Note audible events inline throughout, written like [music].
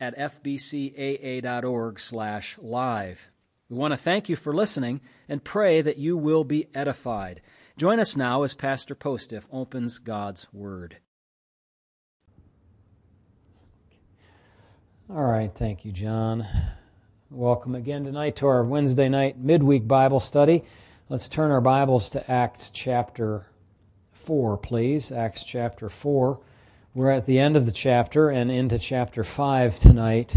at fbcaa.org slash live. We want to thank you for listening and pray that you will be edified. Join us now as Pastor Postiff opens God's Word. All right, thank you, John. Welcome again tonight to our Wednesday night midweek Bible study. Let's turn our Bibles to Acts chapter 4, please. Acts chapter 4. We're at the end of the chapter and into chapter 5 tonight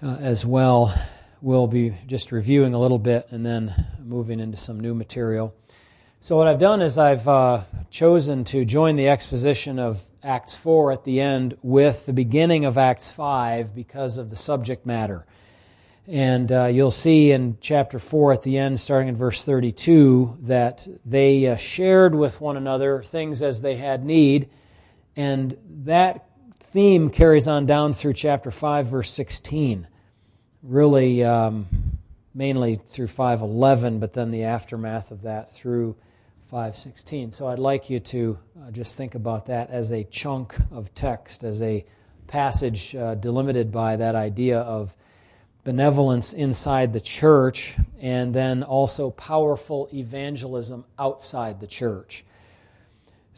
uh, as well. We'll be just reviewing a little bit and then moving into some new material. So, what I've done is I've uh, chosen to join the exposition of Acts 4 at the end with the beginning of Acts 5 because of the subject matter. And uh, you'll see in chapter 4 at the end, starting in verse 32, that they uh, shared with one another things as they had need and that theme carries on down through chapter 5, verse 16. Really, um, mainly through 511, but then the aftermath of that through 516. So I'd like you to uh, just think about that as a chunk of text, as a passage uh, delimited by that idea of benevolence inside the church, and then also powerful evangelism outside the church.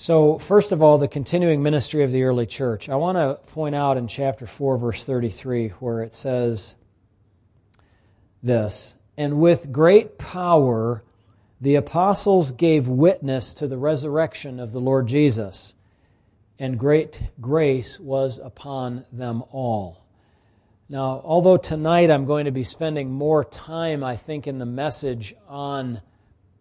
So, first of all, the continuing ministry of the early church. I want to point out in chapter 4, verse 33, where it says this And with great power the apostles gave witness to the resurrection of the Lord Jesus, and great grace was upon them all. Now, although tonight I'm going to be spending more time, I think, in the message on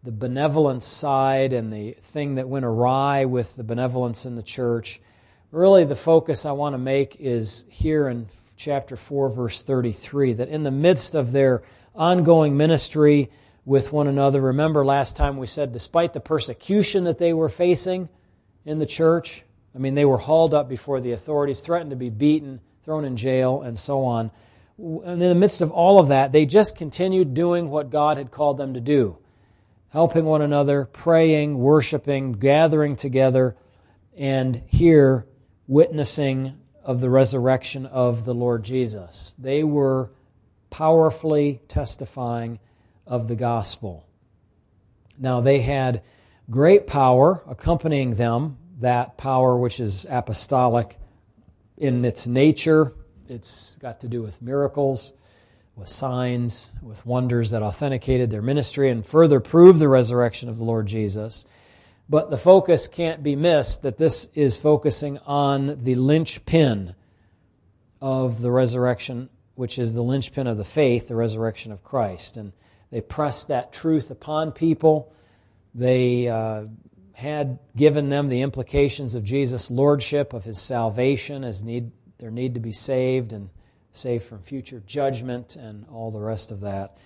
the benevolence side and the thing that went awry with the benevolence in the church. Really, the focus I want to make is here in chapter 4, verse 33, that in the midst of their ongoing ministry with one another, remember last time we said, despite the persecution that they were facing in the church, I mean, they were hauled up before the authorities, threatened to be beaten, thrown in jail, and so on. And in the midst of all of that, they just continued doing what God had called them to do helping one another, praying, worshiping, gathering together, and here witnessing of the resurrection of the Lord Jesus. They were powerfully testifying of the gospel. Now, they had great power accompanying them, that power which is apostolic in its nature. It's got to do with miracles with signs, with wonders that authenticated their ministry and further proved the resurrection of the Lord Jesus. But the focus can't be missed that this is focusing on the linchpin of the resurrection, which is the linchpin of the faith, the resurrection of Christ. And they pressed that truth upon people. They uh, had given them the implications of Jesus' lordship, of his salvation, as need, their need to be saved, and safe from future judgment and all the rest of that.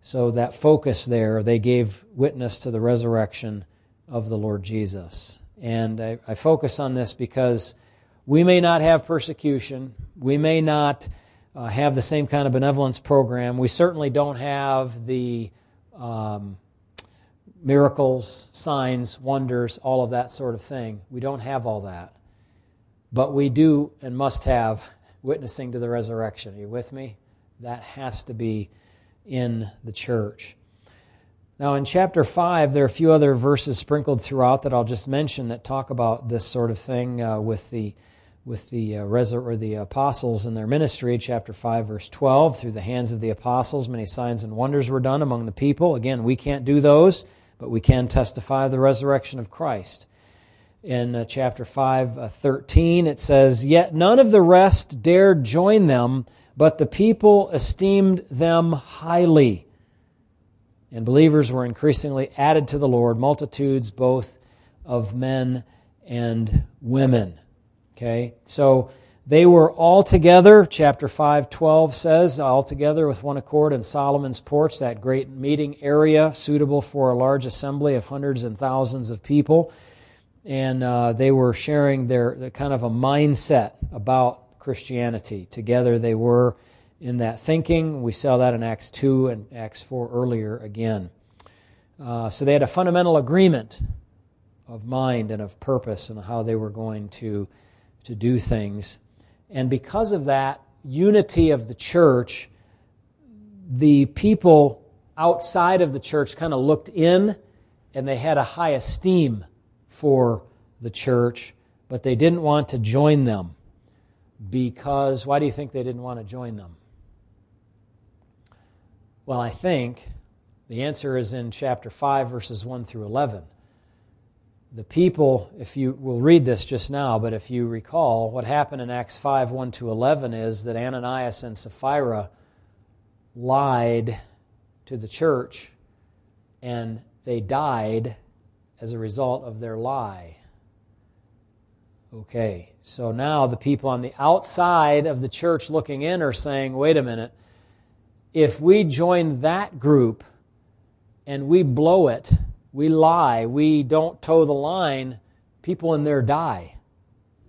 So, that focus there, they gave witness to the resurrection of the Lord Jesus. And I, I focus on this because we may not have persecution, we may not uh, have the same kind of benevolence program, we certainly don't have the um, miracles, signs, wonders, all of that sort of thing. We don't have all that. But we do and must have witnessing to the resurrection. Are you with me? That has to be in the church. Now, in chapter 5, there are a few other verses sprinkled throughout that I'll just mention that talk about this sort of thing uh, with the with the uh, or the apostles in their ministry. Chapter 5, verse 12, through the hands of the apostles, many signs and wonders were done among the people. Again, we can't do those, but we can testify of the resurrection of Christ in uh, chapter 5, uh, 13, it says, Yet none of the rest dared join them, but the people esteemed them highly. And believers were increasingly added to the Lord, multitudes both of men and women. Okay? So They were all together, chapter 5, 12 says, all together with one accord in Solomon's porch, that great meeting area suitable for a large assembly of hundreds and thousands of people. And uh, they were sharing their, their kind of a mindset about Christianity. Together they were in that thinking. We saw that in Acts 2 and Acts 4 earlier again. Uh, so they had a fundamental agreement of mind and of purpose and how they were going to, to do things. And because of that unity of the church, the people outside of the church kind of looked in and they had a high esteem for the church, but they didn't want to join them. Because, why do you think they didn't want to join them? Well, I think the answer is in chapter 5, verses 1 through 11 the people, if you will read this just now, but if you recall, what happened in Acts 5 1 to 11 is that Ananias and Sapphira lied to the church and they died as a result of their lie. Okay, so now the people on the outside of the church looking in are saying, wait a minute, if we join that group and we blow it, we lie, we don't toe the line, people in there die.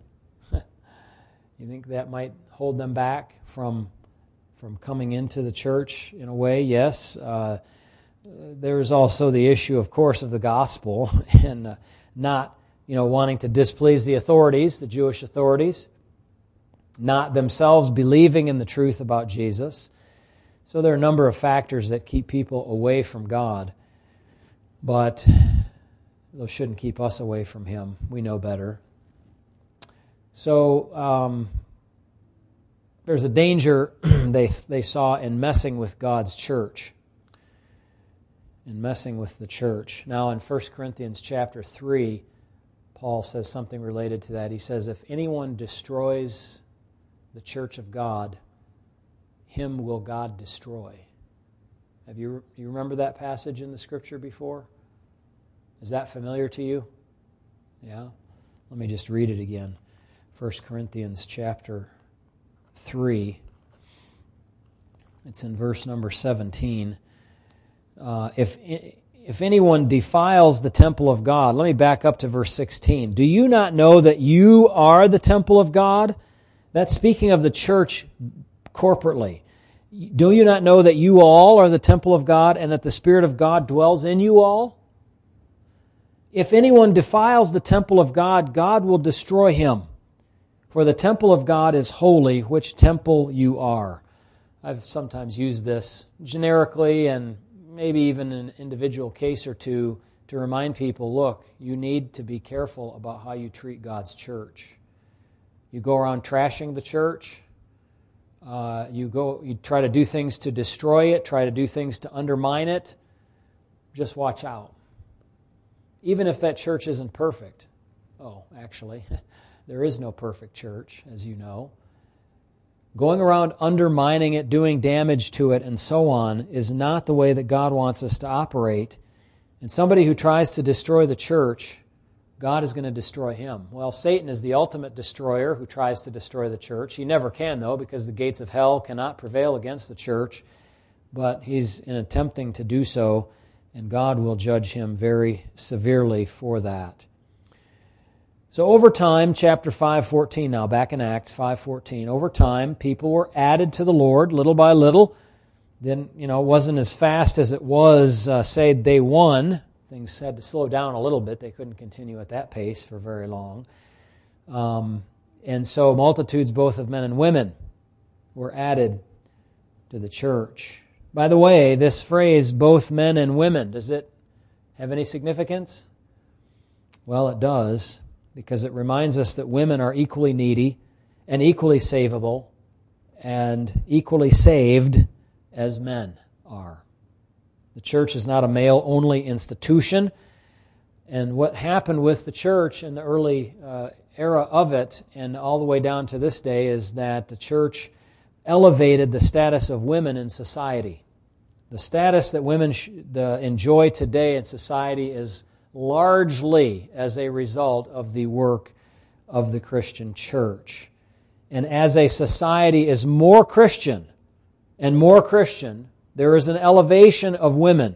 [laughs] you think that might hold them back from from coming into the church in a way? Yes. Uh, there's also the issue, of course, of the gospel [laughs] and uh, not you know wanting to displease the authorities, the Jewish authorities, not themselves believing in the truth about Jesus. So there are a number of factors that keep people away from God. But those shouldn't keep us away from Him. We know better. So um, there's a danger [clears throat] they, they saw in messing with God's church. In messing with the church. Now, in 1 Corinthians chapter 3, Paul says something related to that. He says, If anyone destroys the church of God, him will God destroy. Have you, you remember that passage in the scripture before? Is that familiar to you? Yeah? Let me just read it again. 1 Corinthians chapter 3. It's in verse number 17. Uh, if, if anyone defiles the temple of God, let me back up to verse 16. Do you not know that you are the temple of God? That's speaking of the church corporately. Do you not know that you all are the temple of God and that the Spirit of God dwells in you all? If anyone defiles the temple of God, God will destroy him. For the temple of God is holy, which temple you are. I've sometimes used this generically and maybe even an individual case or two to remind people look, you need to be careful about how you treat God's church. You go around trashing the church. Uh, you go, you try to do things to destroy it, try to do things to undermine it. Just watch out even if that church isn't perfect. Oh, actually, [laughs] there is no perfect church, as you know. Going around undermining it, doing damage to it, and so on is not the way that God wants us to operate. And somebody who tries to destroy the church, God is going to destroy him. Well, Satan is the ultimate destroyer who tries to destroy the church. He never can, though, because the gates of hell cannot prevail against the church. But he's in attempting to do so and God will judge him very severely for that. So over time, chapter 5:14 now, back in Acts 5:14, over time people were added to the Lord little by little. Then, you know, it wasn't as fast as it was uh, say day 1. Things had to slow down a little bit. They couldn't continue at that pace for very long. Um, and so multitudes both of men and women were added to the church. By the way, this phrase, both men and women, does it have any significance? Well, it does, because it reminds us that women are equally needy and equally savable and equally saved as men are. The church is not a male only institution. And what happened with the church in the early uh, era of it and all the way down to this day is that the church elevated the status of women in society. The status that women enjoy today in society is largely as a result of the work of the Christian church. And as a society is more Christian and more Christian, there is an elevation of women.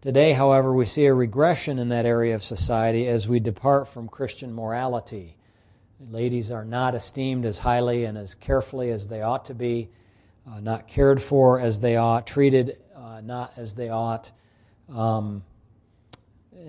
Today, however, we see a regression in that area of society as we depart from Christian morality. Ladies are not esteemed as highly and as carefully as they ought to be, uh, not cared for as they ought, treated uh, not as they ought. Um,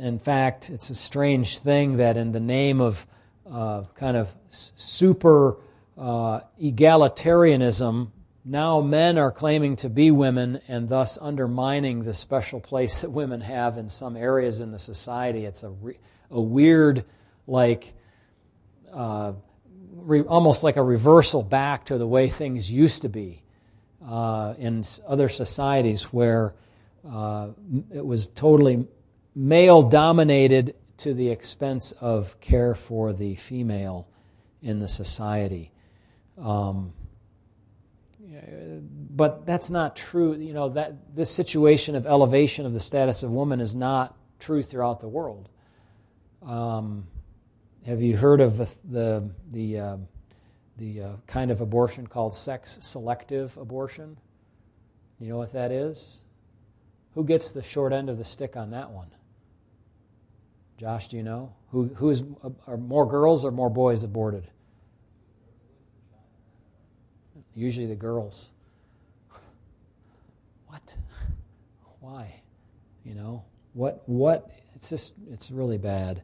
in fact, it's a strange thing that in the name of uh, kind of super uh, egalitarianism, now men are claiming to be women and thus undermining the special place that women have in some areas in the society. It's a, re- a weird, like, uh, re- almost like a reversal back to the way things used to be uh, in other societies where uh, it was totally male dominated to the expense of care for the female in the society. Um, but that's not true. You know that this situation of elevation of the status of woman is not true throughout the world. Um, have you heard of the the the, uh, the uh, kind of abortion called sex selective abortion? You know what that is? Who gets the short end of the stick on that one? Josh, do you know who who is are more girls or more boys aborted? Usually the girls. [laughs] What? Why? You know, what what it's just it's really bad.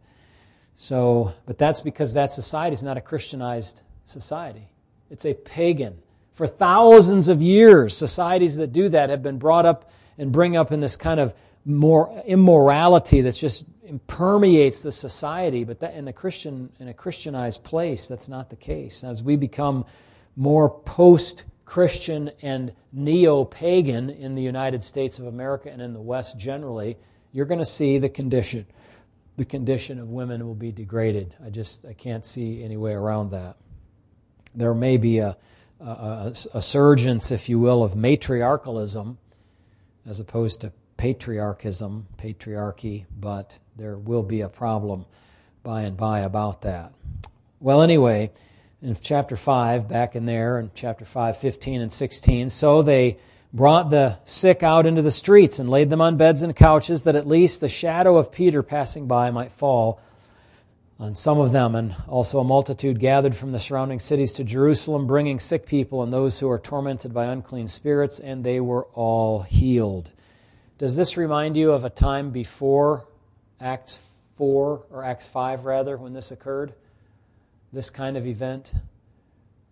So, but that's because that society is not a Christianized society. It's a pagan. For thousands of years, societies that do that have been brought up and bring up in this kind of more immorality that's just permeates the society. But that in the Christian in a Christianized place, that's not the case. As we become more post Christian and neo pagan in the United States of America and in the West generally, you're going to see the condition. The condition of women will be degraded. I just I can't see any way around that. There may be a, a, a surgence, if you will, of matriarchalism as opposed to patriarchism, patriarchy, but there will be a problem by and by about that. Well, anyway, in chapter 5, back in there, in chapter 5, 15 and 16. So they brought the sick out into the streets and laid them on beds and couches, that at least the shadow of Peter passing by might fall on some of them. And also a multitude gathered from the surrounding cities to Jerusalem, bringing sick people and those who are tormented by unclean spirits, and they were all healed. Does this remind you of a time before Acts 4, or Acts 5 rather, when this occurred? this kind of event.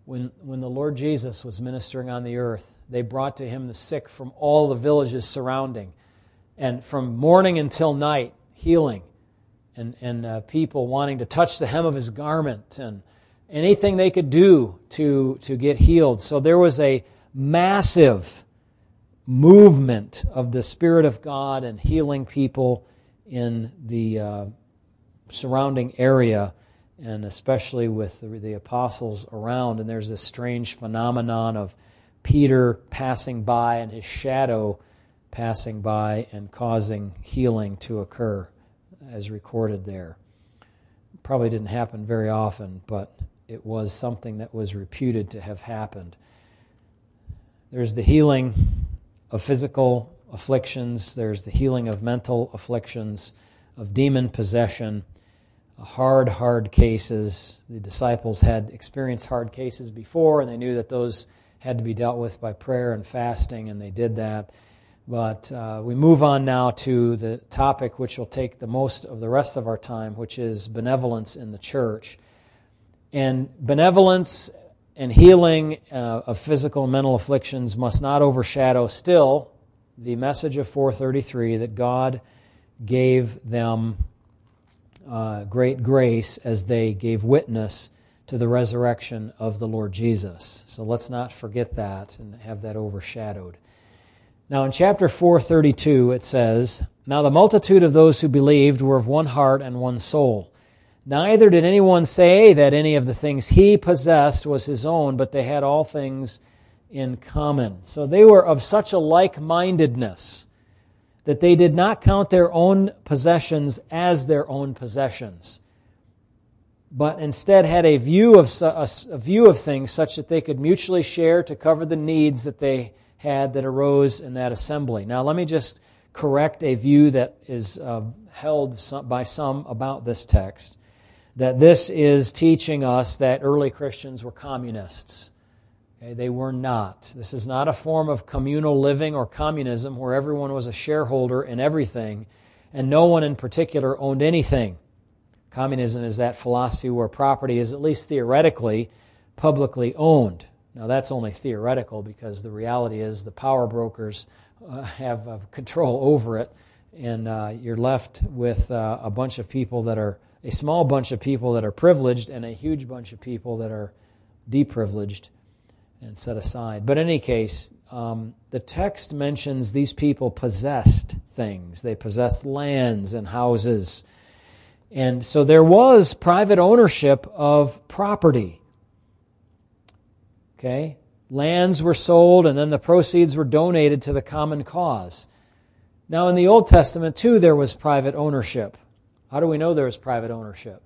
When, when the Lord Jesus was ministering on the earth, they brought to him the sick from all the villages surrounding. And from morning until night, healing. And, and uh, people wanting to touch the hem of his garment and anything they could do to, to get healed. So there was a massive movement of the Spirit of God and healing people in the uh, surrounding area and especially with the, the, apostles around. And there's this strange phenomenon of Peter passing by and his shadow passing by and causing healing to occur, as recorded there. Probably didn't happen very often, but it was something that was reputed to have happened. There's the healing of physical afflictions, there's the healing of mental afflictions, of demon possession hard, hard cases. The disciples had experienced hard cases before, and they knew that those had to be dealt with by prayer and fasting, and they did that. But uh, we move on now to the topic which will take the most of the rest of our time, which is benevolence in the church. And benevolence and healing uh, of physical and mental afflictions must not overshadow still the message of 433 that God gave them uh, great grace as they gave witness to the resurrection of the Lord Jesus. So let's not forget that and have that overshadowed. Now in chapter 432 it says, Now the multitude of those who believed were of one heart and one soul. Neither did anyone say that any of the things he possessed was his own, but they had all things in common. So they were of such a like mindedness that they did not count their own possessions as their own possessions. but instead had a view of a, view of things such that they could mutually share to cover the needs that they had that arose in that assembly. Now, let me just correct a view that is uh, held by some about this text that this is teaching us that early Christians were communists. Okay, they were not. This is not a form of communal living or communism where everyone was a shareholder in everything and no one in particular owned anything. Communism is that philosophy where property is, at least theoretically, publicly owned. Now, that's only theoretical because the reality is the power brokers uh, have uh, control over it, and uh, you're left with uh, a bunch of people that are, a small bunch of people that are privileged and a huge bunch of people that are deprivileged and set aside. But in any case, um, the text mentions these people possessed things. They possessed lands and houses and so there was private ownership of property. Okay? Lands were sold and then the proceeds were donated to the common cause. Now, in the Old Testament, too, there was private ownership. How do we know there is private ownership?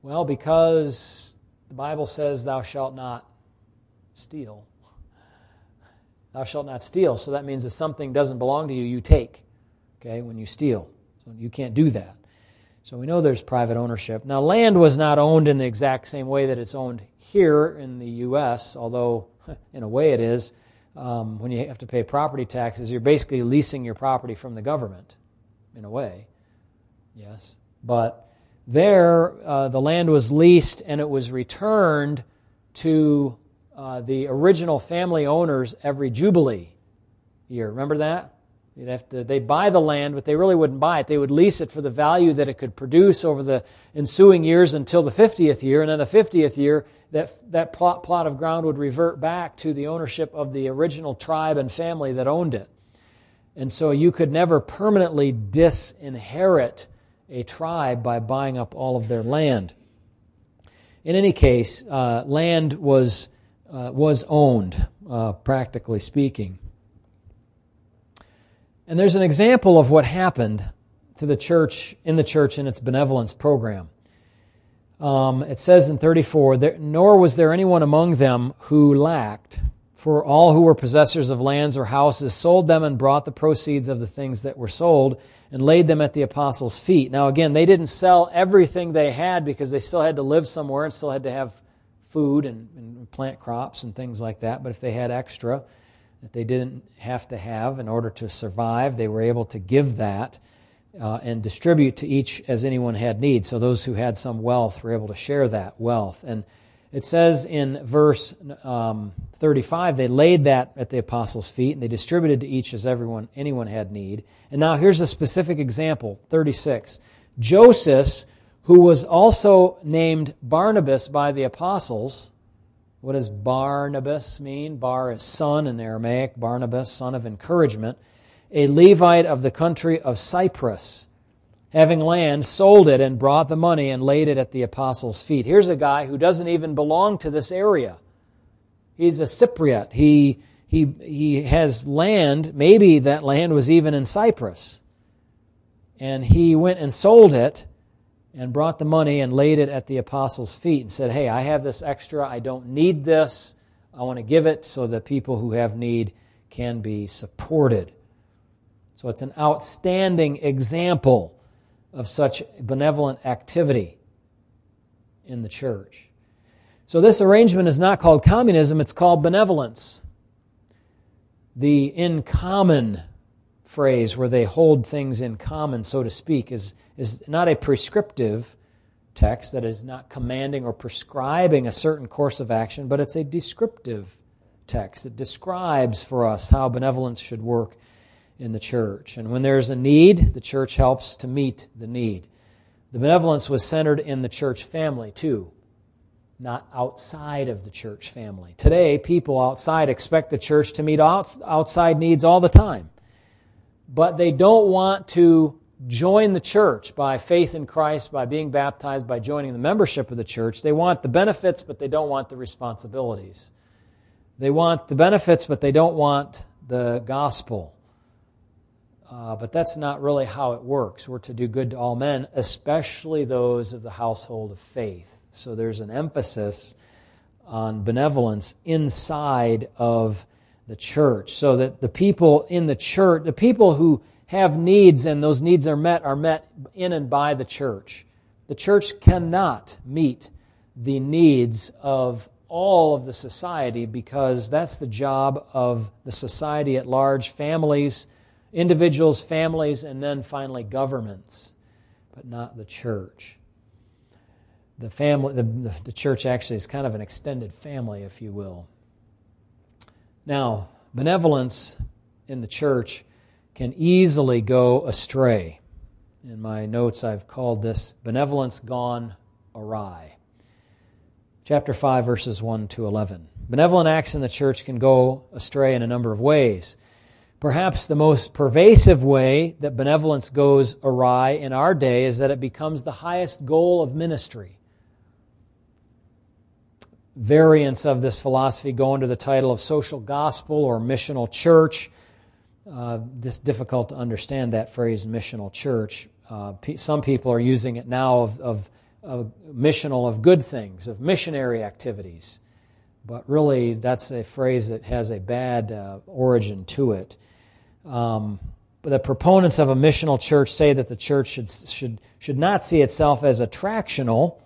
Well, because the Bible says, Thou shalt not steal. Thou shalt not steal. So that means if something doesn't belong to you, you take, okay, when you steal. So you can't do that. So we know there's private ownership. Now, land was not owned in the exact same way that it's owned here in the U.S., although [laughs] in a way it is. Um, when you have to pay property taxes, you're basically leasing your property from the government, in a way. Yes. But there, uh, the land was leased and it was returned to uh, the original family owners every Jubilee year. Remember that? You'd have to, they buy the land, but they really wouldn't buy it. They would lease it for the value that it could produce over the ensuing years until the 50th year. And then the 50th year, that, that plot, plot of ground would revert back to the ownership of the original tribe and family that owned it. And so you could never permanently disinherit a tribe by buying up all of their land. In any case, uh, land was, uh, was owned, uh, practically speaking. And there's an example of what happened to the church, in the church, in its benevolence program. Um, it says in 34, nor was there anyone among them who lacked, for all who were possessors of lands or houses sold them and brought the proceeds of the things that were sold and laid them at the apostles' feet. Now, again, they didn't sell everything they had because they still had to live somewhere and still had to have food and, and plant crops and things like that. But if they had extra, that they didn't have to have in order to survive. They were able to give that uh, and distribute to each as anyone had need. So those who had some wealth were able to share that wealth. And it says in verse um, 35, they laid that at the apostles' feet and they distributed to each as everyone anyone had need. And now here's a specific example, 36. Joseph, who was also named Barnabas by the apostles, what does Barnabas mean? Bar is son in Aramaic, Barnabas, son of encouragement. A Levite of the country of Cyprus, having land, sold it and brought the money and laid it at the apostles' feet. Here's a guy who doesn't even belong to this area. He's a Cypriot. He, he, he has land, maybe that land was even in Cyprus. And he went and sold it and brought the money and laid it at the apostles' feet and said, Hey, I have this extra. I don't need this. I want to give it so that people who have need can be supported. So it's an outstanding example of such benevolent activity in the church. So this arrangement is not called communism, it's called benevolence. The in common phrase where they hold things in common, so to speak, is, is not a prescriptive text that is not commanding or prescribing a certain course of action, but it's a descriptive text that describes for us how benevolence should work in the church. And when there's a need, the church helps to meet the need. The benevolence was centered in the church family, too, not outside of the church family. Today, people outside expect the church to meet outside needs all the time but they don't want to join the church by faith in Christ, by being baptized, by joining the membership of the church. They want the benefits, but they don't want the responsibilities. They want the benefits, but they don't want the gospel uh, but that's not really how it works. We're to do good to all men, especially those of the household of faith. So there's an emphasis on benevolence inside of the church, so that the people in the church, the people who have needs and those needs are met, are met in and by the church. The church cannot meet the needs of all of the society because that's the job of the society at large, families, individuals, families, and then finally governments, but not the church. The family, the, the church actually is kind of an extended family, if you will. Now, benevolence in the church can easily go astray. In my notes, I've called this benevolence gone awry. Chapter 5, verses 1 to 11. Benevolent acts in the church can go astray in a number of ways. Perhaps the most pervasive way that benevolence goes awry in our day is that it becomes the highest goal of ministry. Variants of this philosophy go under the title of social gospel or missional church. Uh, it's difficult to understand that phrase, missional church. Uh, some people are using it now of, of, of missional of good things, of missionary activities. But really, that's a phrase that has a bad uh, origin to it. Um, the proponents of a missional church say that the church should, should, should not see itself as attractional,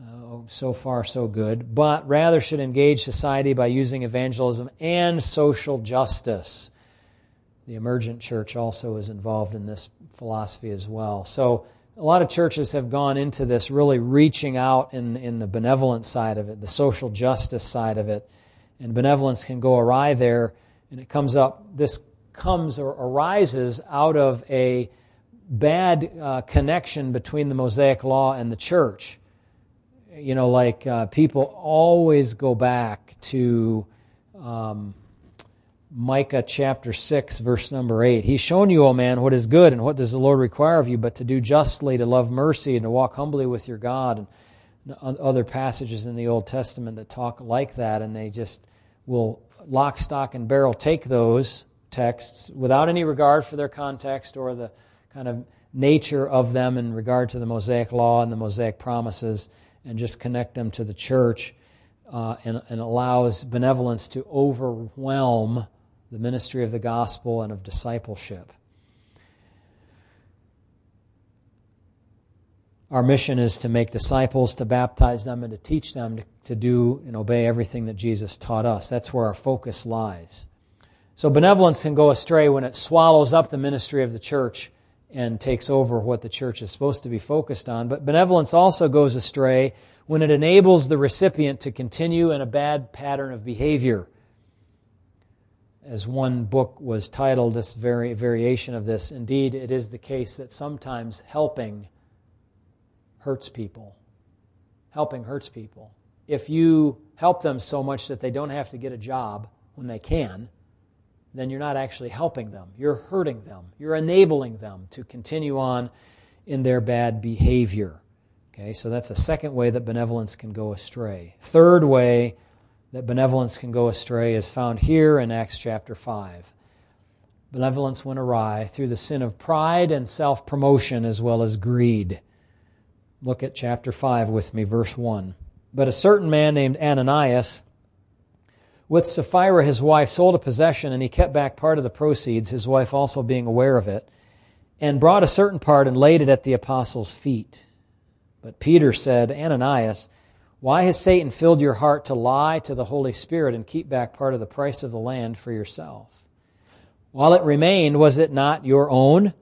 uh, so far so good, but rather should engage society by using evangelism and social justice. The emergent church also is involved in this philosophy as well. So a lot of churches have gone into this really reaching out in, in the benevolent side of it, the social justice side of it. And benevolence can go awry there, and it comes up, this comes or arises out of a bad uh, connection between the Mosaic Law and the church. You know, like uh, people always go back to um, Micah chapter 6, verse number 8. He's shown you, O man, what is good and what does the Lord require of you, but to do justly, to love mercy, and to walk humbly with your God. And other passages in the Old Testament that talk like that, and they just will lock, stock, and barrel take those texts without any regard for their context or the kind of nature of them in regard to the Mosaic law and the Mosaic promises and just connect them to the church uh, and, and allows benevolence to overwhelm the ministry of the gospel and of discipleship. Our mission is to make disciples, to baptize them, and to teach them to, to do and obey everything that Jesus taught us. That's where our focus lies. So benevolence can go astray when it swallows up the ministry of the church and takes over what the church is supposed to be focused on. But benevolence also goes astray when it enables the recipient to continue in a bad pattern of behavior. As one book was titled, this very variation of this, indeed, it is the case that sometimes helping hurts people. Helping hurts people. If you help them so much that they don't have to get a job when they can, then you're not actually helping them. You're hurting them. You're enabling them to continue on in their bad behavior. Okay, so that's a second way that benevolence can go astray. Third way that benevolence can go astray is found here in Acts chapter 5. Benevolence went awry through the sin of pride and self promotion as well as greed. Look at chapter 5 with me, verse 1. But a certain man named Ananias, with Sapphira, his wife, sold a possession, and he kept back part of the proceeds, his wife also being aware of it, and brought a certain part and laid it at the apostles' feet. But Peter said, Ananias, why has Satan filled your heart to lie to the Holy Spirit and keep back part of the price of the land for yourself? While it remained, was it not your own?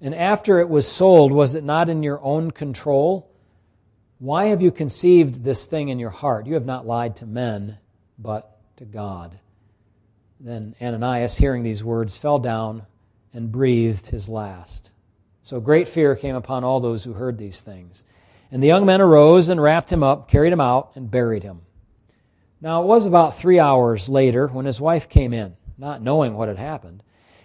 And after it was sold, was it not in your own control? Why have you conceived this thing in your heart? You have not lied to men, but to God. Then Ananias, hearing these words, fell down and breathed his last. So great fear came upon all those who heard these things. And the young men arose and wrapped him up, carried him out, and buried him. Now it was about three hours later when his wife came in, not knowing what had happened.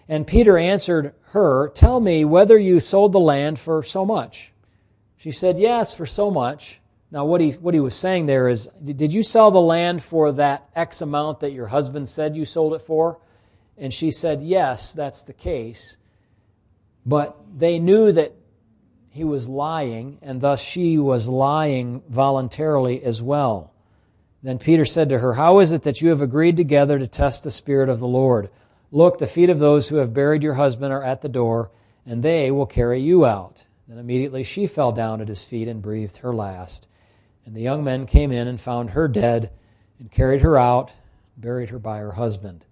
And Peter answered her, Tell me whether you sold the land for so much. She said, Yes, for so much. Now, what he, what he was saying there is, did you sell the land for that X amount that your husband said you sold it for? And she said, yes, that's the case. But they knew that he was lying, and thus she was lying voluntarily as well. Then Peter said to her, How is it that you have agreed together to test the Spirit of the Lord? Look, the feet of those who have buried your husband are at the door, and they will carry you out. Then immediately she fell down at his feet and breathed her last. And the young men came in and found her dead, and carried her out, buried her by her husband.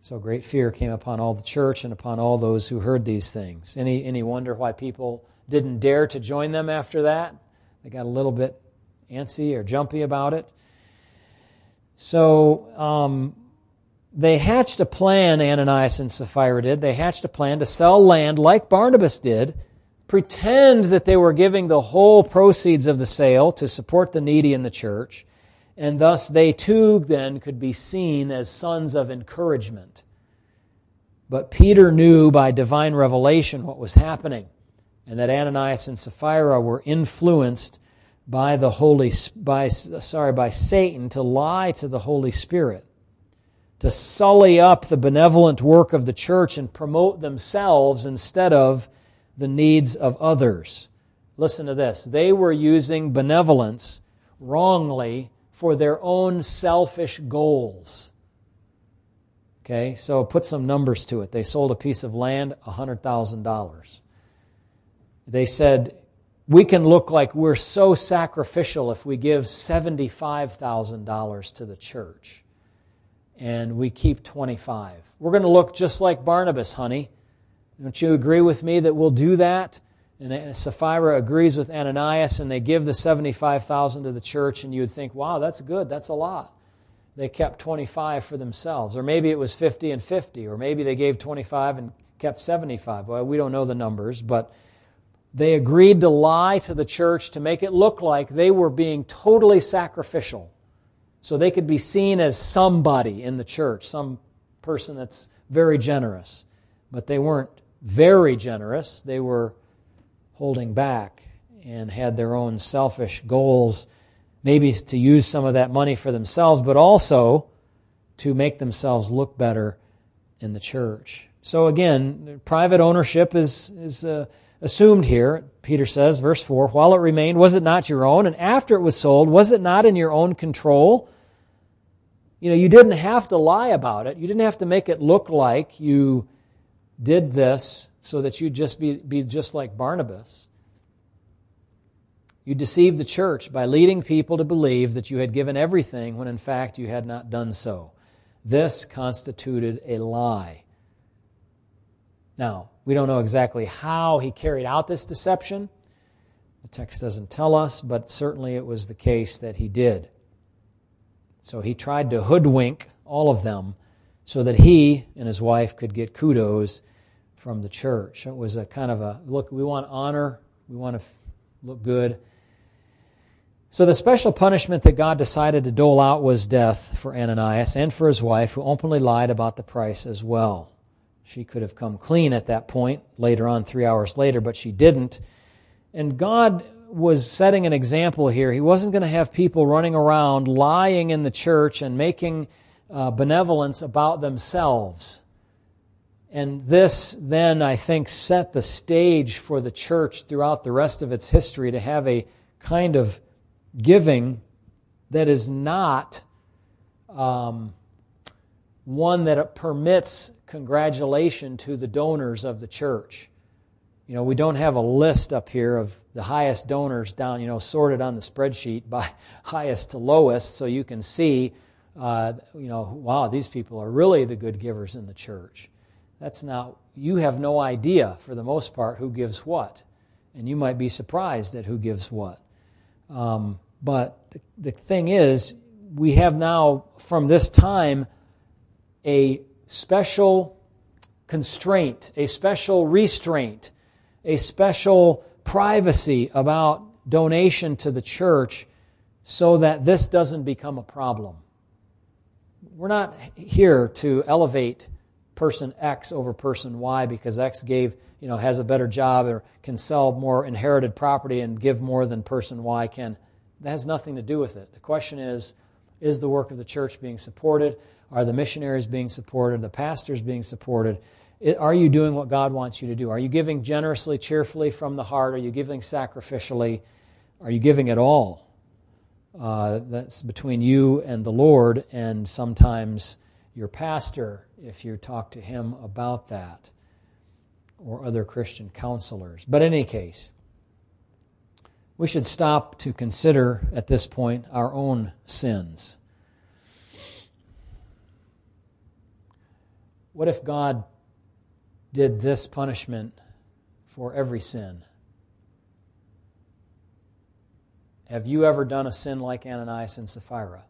So great fear came upon all the church and upon all those who heard these things. Any, any wonder why people didn't dare to join them after that? They got a little bit antsy or jumpy about it. So um, they hatched a plan, Ananias and Sapphira did. They hatched a plan to sell land like Barnabas did, pretend that they were giving the whole proceeds of the sale to support the needy in the church, and thus they too then could be seen as sons of encouragement. But Peter knew by divine revelation what was happening, and that Ananias and Sapphira were influenced by the Holy by sorry by Satan to lie to the Holy Spirit to sully up the benevolent work of the church and promote themselves instead of the needs of others. Listen to this. They were using benevolence wrongly for their own selfish goals. Okay, so put some numbers to it. They sold a piece of land, $100,000. They said, we can look like we're so sacrificial if we give $75,000 to the church and we keep 25. We're going to look just like Barnabas, honey. Don't you agree with me that we'll do that? And uh, Sapphira agrees with Ananias, and they give the 75,000 to the church, and you would think, wow, that's good, that's a lot. They kept 25 for themselves. Or maybe it was 50 and 50, or maybe they gave 25 and kept 75. Well, we don't know the numbers, but they agreed to lie to the church to make it look like they were being totally sacrificial. So they could be seen as somebody in the church, some person that's very generous. But they weren't very generous. They were holding back and had their own selfish goals, maybe to use some of that money for themselves, but also to make themselves look better in the church. So again, private ownership is, is uh, assumed here, Peter says, verse 4 While it remained, was it not your own? And after it was sold, was it not in your own control? You know, you didn't have to lie about it. You didn't have to make it look like you did this so that you'd just be, be just like Barnabas. You deceived the church by leading people to believe that you had given everything when in fact you had not done so. This constituted a lie. Now, we don't know exactly how he carried out this deception. The text doesn't tell us, but certainly it was the case that he did. So he tried to hoodwink all of them so that he and his wife could get kudos from the church. It was a kind of a look, we want honor, we want to look good. So the special punishment that God decided to dole out was death for Ananias and for his wife, who openly lied about the price as well. She could have come clean at that point later on, three hours later, but she didn't. And God was setting an example here. He wasn't going to have people running around lying in the church and making uh, benevolence about themselves. And this then, I think, set the stage for the church throughout the rest of its history to have a kind of giving that is not um, one that permits congratulation to the donors of the church. You know, we don't have a list up here of the highest donors down, you know, sorted on the spreadsheet by [laughs] highest to lowest, so you can see, uh, you know, wow, these people are really the good givers in the church. That's not, you have no idea, for the most part, who gives what. And you might be surprised at who gives what. Um, but the, the thing is, we have now, from this time, a special constraint, a special restraint, a special privacy about donation to the church so that this doesn't become a problem. We're not here to elevate person X over person Y because X gave, you know, has a better job or can sell more inherited property and give more than person Y can. That has nothing to do with it. The question is, is the work of the church being supported? Are the missionaries being supported? The pastors being supported? are you doing what God wants you to do? Are you giving generously, cheerfully from the heart? Are you giving sacrificially? Are you giving it all? Uh, that's between you and the Lord, and sometimes your pastor, if you talk to him about that, or other Christian counselors. But in any case, we should stop to consider at this point our own sins. What if God did this punishment for every sin? Have you ever done a sin like Ananias and Sapphira?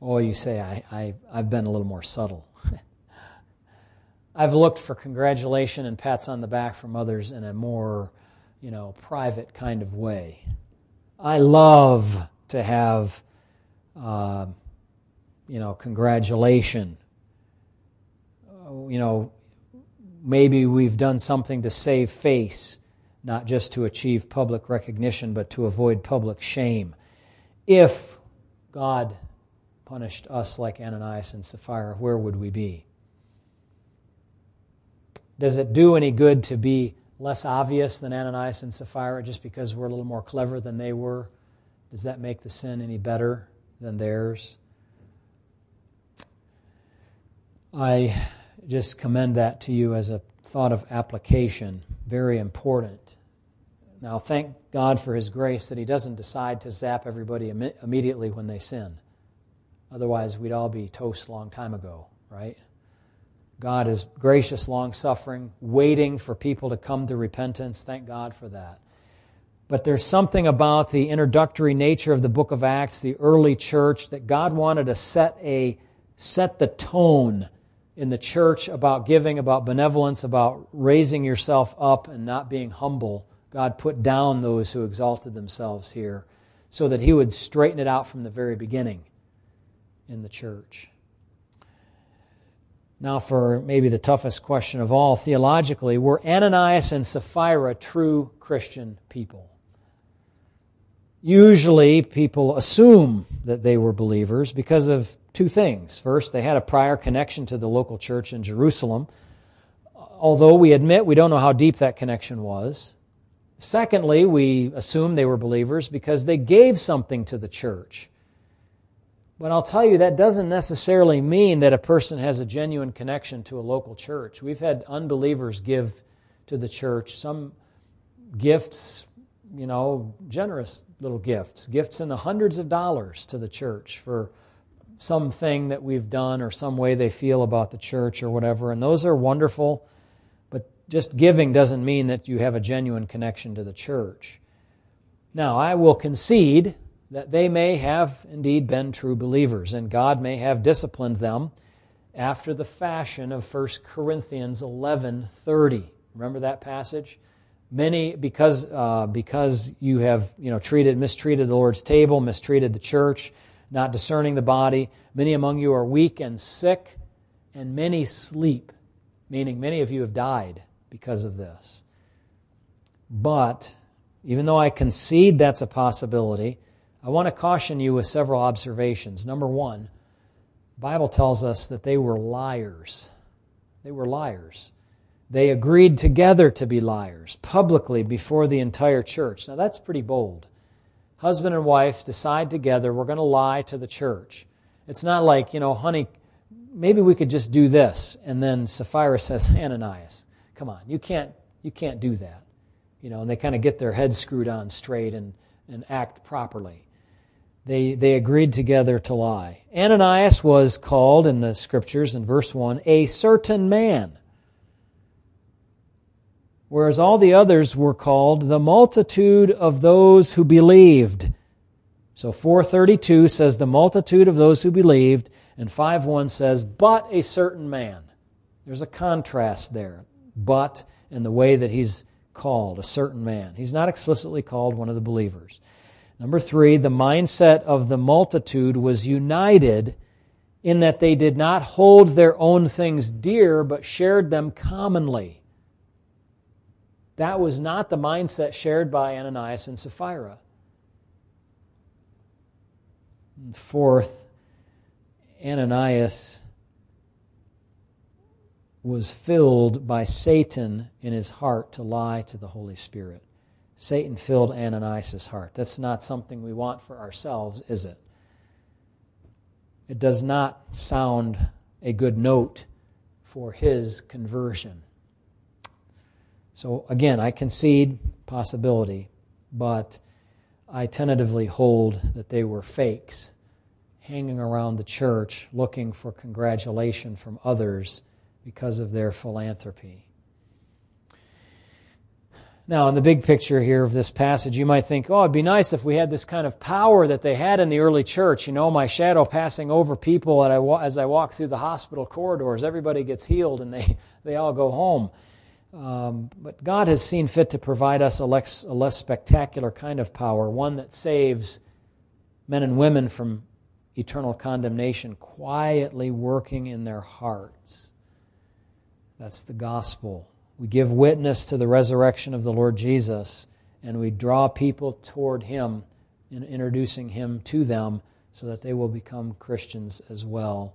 Oh, you say, I, I, I've been a little more subtle. [laughs] I've looked for congratulation and pats on the back from others in a more, you know, private kind of way. I love to have, uh, you know, congratulation. You know, maybe we've done something to save face not just to achieve public recognition, but to avoid public shame. If God punished us like Ananias and Sapphira, where would we be? Does it do any good to be less obvious than Ananias and Sapphira just because we're a little more clever than they were? Does that make the sin any better than theirs? I just commend that to you as a thought of application, very important. Now, thank God for His grace that He doesn't decide to zap everybody Im- immediately when they sin. Otherwise, we'd all be toast a long time ago, right? God is gracious, long suffering, waiting for people to come to repentance. Thank God for that. But there's something about the introductory nature of the book of Acts, the early church, that God wanted to set a set the tone in the church about giving, about benevolence, about raising yourself up and not being humble, God put down those who exalted themselves here so that He would straighten it out from the very beginning in the church. Now, for maybe the toughest question of all, theologically, were Ananias and Sapphira true Christian people? Usually, people assume that they were believers because of two things. First, they had a prior connection to the local church in Jerusalem, although we admit we don't know how deep that connection was. Secondly, we assume they were believers because they gave something to the church. But I'll tell you, that doesn't necessarily mean that a person has a genuine connection to a local church. We've had unbelievers give to the church some gifts, you know, generous little gifts, gifts in the hundreds of dollars to the church for something that we've done or some way they feel about the church or whatever. And those are wonderful, just giving doesn't mean that you have a genuine connection to the church. Now, I will concede that they may have indeed been true believers, and God may have disciplined them after the fashion of 1 Corinthians 11:30. Remember that passage? Many because uh, because you have you know treated mistreated the Lord's table, mistreated the church, not discerning the body. Many among you are weak and sick, and many sleep, meaning many of you have died because of this. But even though I concede that's a possibility, I want to caution you with several observations. Number one, Bible tells us that they were liars. They were liars. They agreed together to be liars publicly before the entire church. Now that's pretty bold husband and wife decide together we're going to lie to the church. It's not like, you know, honey, maybe we could just do this. And then Sapphira says, [laughs] Ananias, come on, you can't, you can't do that. You know, and they kind of get their heads screwed on straight and, and act properly. They, they agreed together to lie. Ananias was called in the scriptures in verse 1 a certain man whereas all the others were called the multitude of those who believed. So 432 says the multitude of those who believed, and 5.1 says, but a certain man. There's a contrast there. But in the way that he's called, a certain man. He's not explicitly called one of the believers. Number three, the mindset of the multitude was united in that they did not hold their own things dear, but shared them commonly. That was not the mindset shared by Ananias and Sapphira. And fourth, Ananias was filled by Satan in his heart to lie to the Holy Spirit. Satan filled Ananias' heart. That's not something we want for ourselves, is it? It does not sound a good note for his conversion. So, again, I concede possibility, but I tentatively hold that they were fakes hanging around the church looking for congratulation from others because of their philanthropy. Now, in the big picture here of this passage, you might think, oh, it'd be nice if we had this kind of power that they had in the early church. You know, my shadow passing over people as I walk through the hospital corridors. Everybody gets healed and they, [laughs] they all go home. Um, but God has seen fit to provide us a less, a less spectacular kind of power, one that saves men and women from eternal condemnation, quietly working in their hearts. That's the gospel. We give witness to the resurrection of the Lord Jesus, and we draw people toward Him in introducing Him to them so that they will become Christians as well.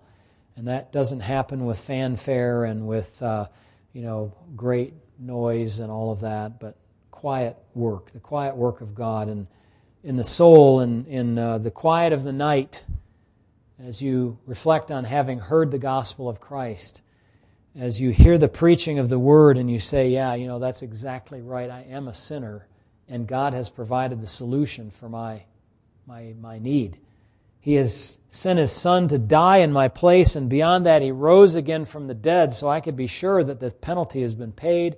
And that doesn't happen with fanfare and with, uh, you know, great noise and all of that, but quiet work, the quiet work of God and in the soul and in uh, the quiet of the night as you reflect on having heard the gospel of Christ as you hear the preaching of the word and you say, Yeah, you know, that's exactly right. I am a sinner, and God has provided the solution for my, my, my need. He has sent His Son to die in my place, and beyond that, He rose again from the dead so I could be sure that the penalty has been paid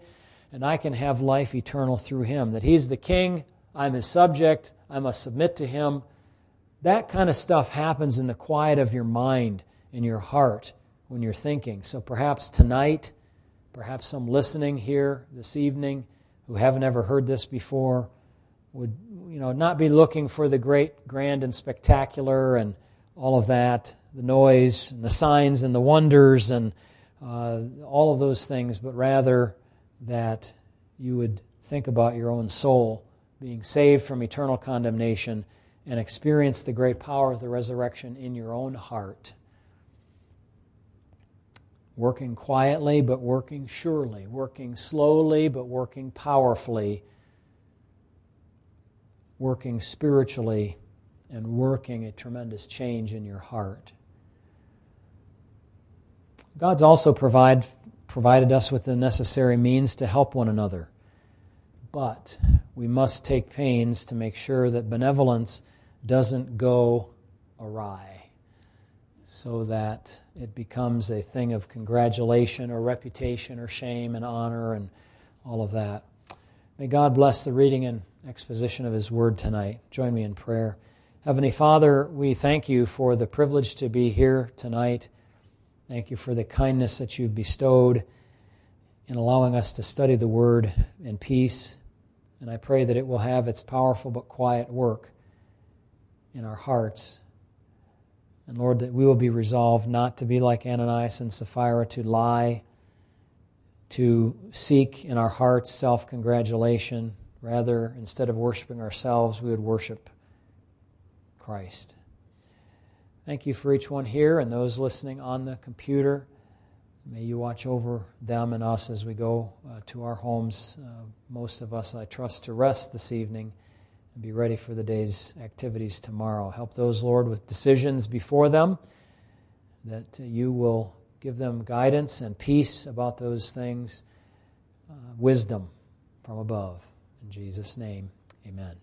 and I can have life eternal through Him. That He's the King, I'm His subject, I must submit to Him. That kind of stuff happens in the quiet of your mind, in your heart when you're thinking. So perhaps tonight, perhaps some listening here this evening who haven't ever heard this before would you know not be looking for the great grand and spectacular and all of that the noise and the signs and the wonders and uh, all of those things but rather that you would think about your own soul being saved from eternal condemnation and experience the great power of the resurrection in your own heart working quietly but working surely, working slowly but working powerfully, working spiritually, and working a tremendous change in your heart. God's also provide, provided us with the necessary means to help one another. But we must take pains to make sure that benevolence doesn't go awry so that it becomes a thing of congratulation or reputation or shame and honor and all of that. May God bless the reading and exposition of His Word tonight. Join me in prayer. Heavenly Father, we thank you for the privilege to be here tonight. Thank you for the kindness that you've bestowed in allowing us to study the Word in peace. And I pray that it will have its powerful but quiet work in our hearts and Lord, that we will be resolved not to be like Ananias and Sapphira, to lie, to seek in our hearts self congratulation. Rather, instead of worshiping ourselves, we would worship Christ. Thank you for each one here and those listening on the computer. May you watch over them and us as we go uh, to our homes. Uh, most of us, I trust, to rest this evening and be ready for the day's activities tomorrow. Help those, Lord, with decisions before them, that you will give them guidance and peace about those things, uh, wisdom from above. In Jesus' name, amen.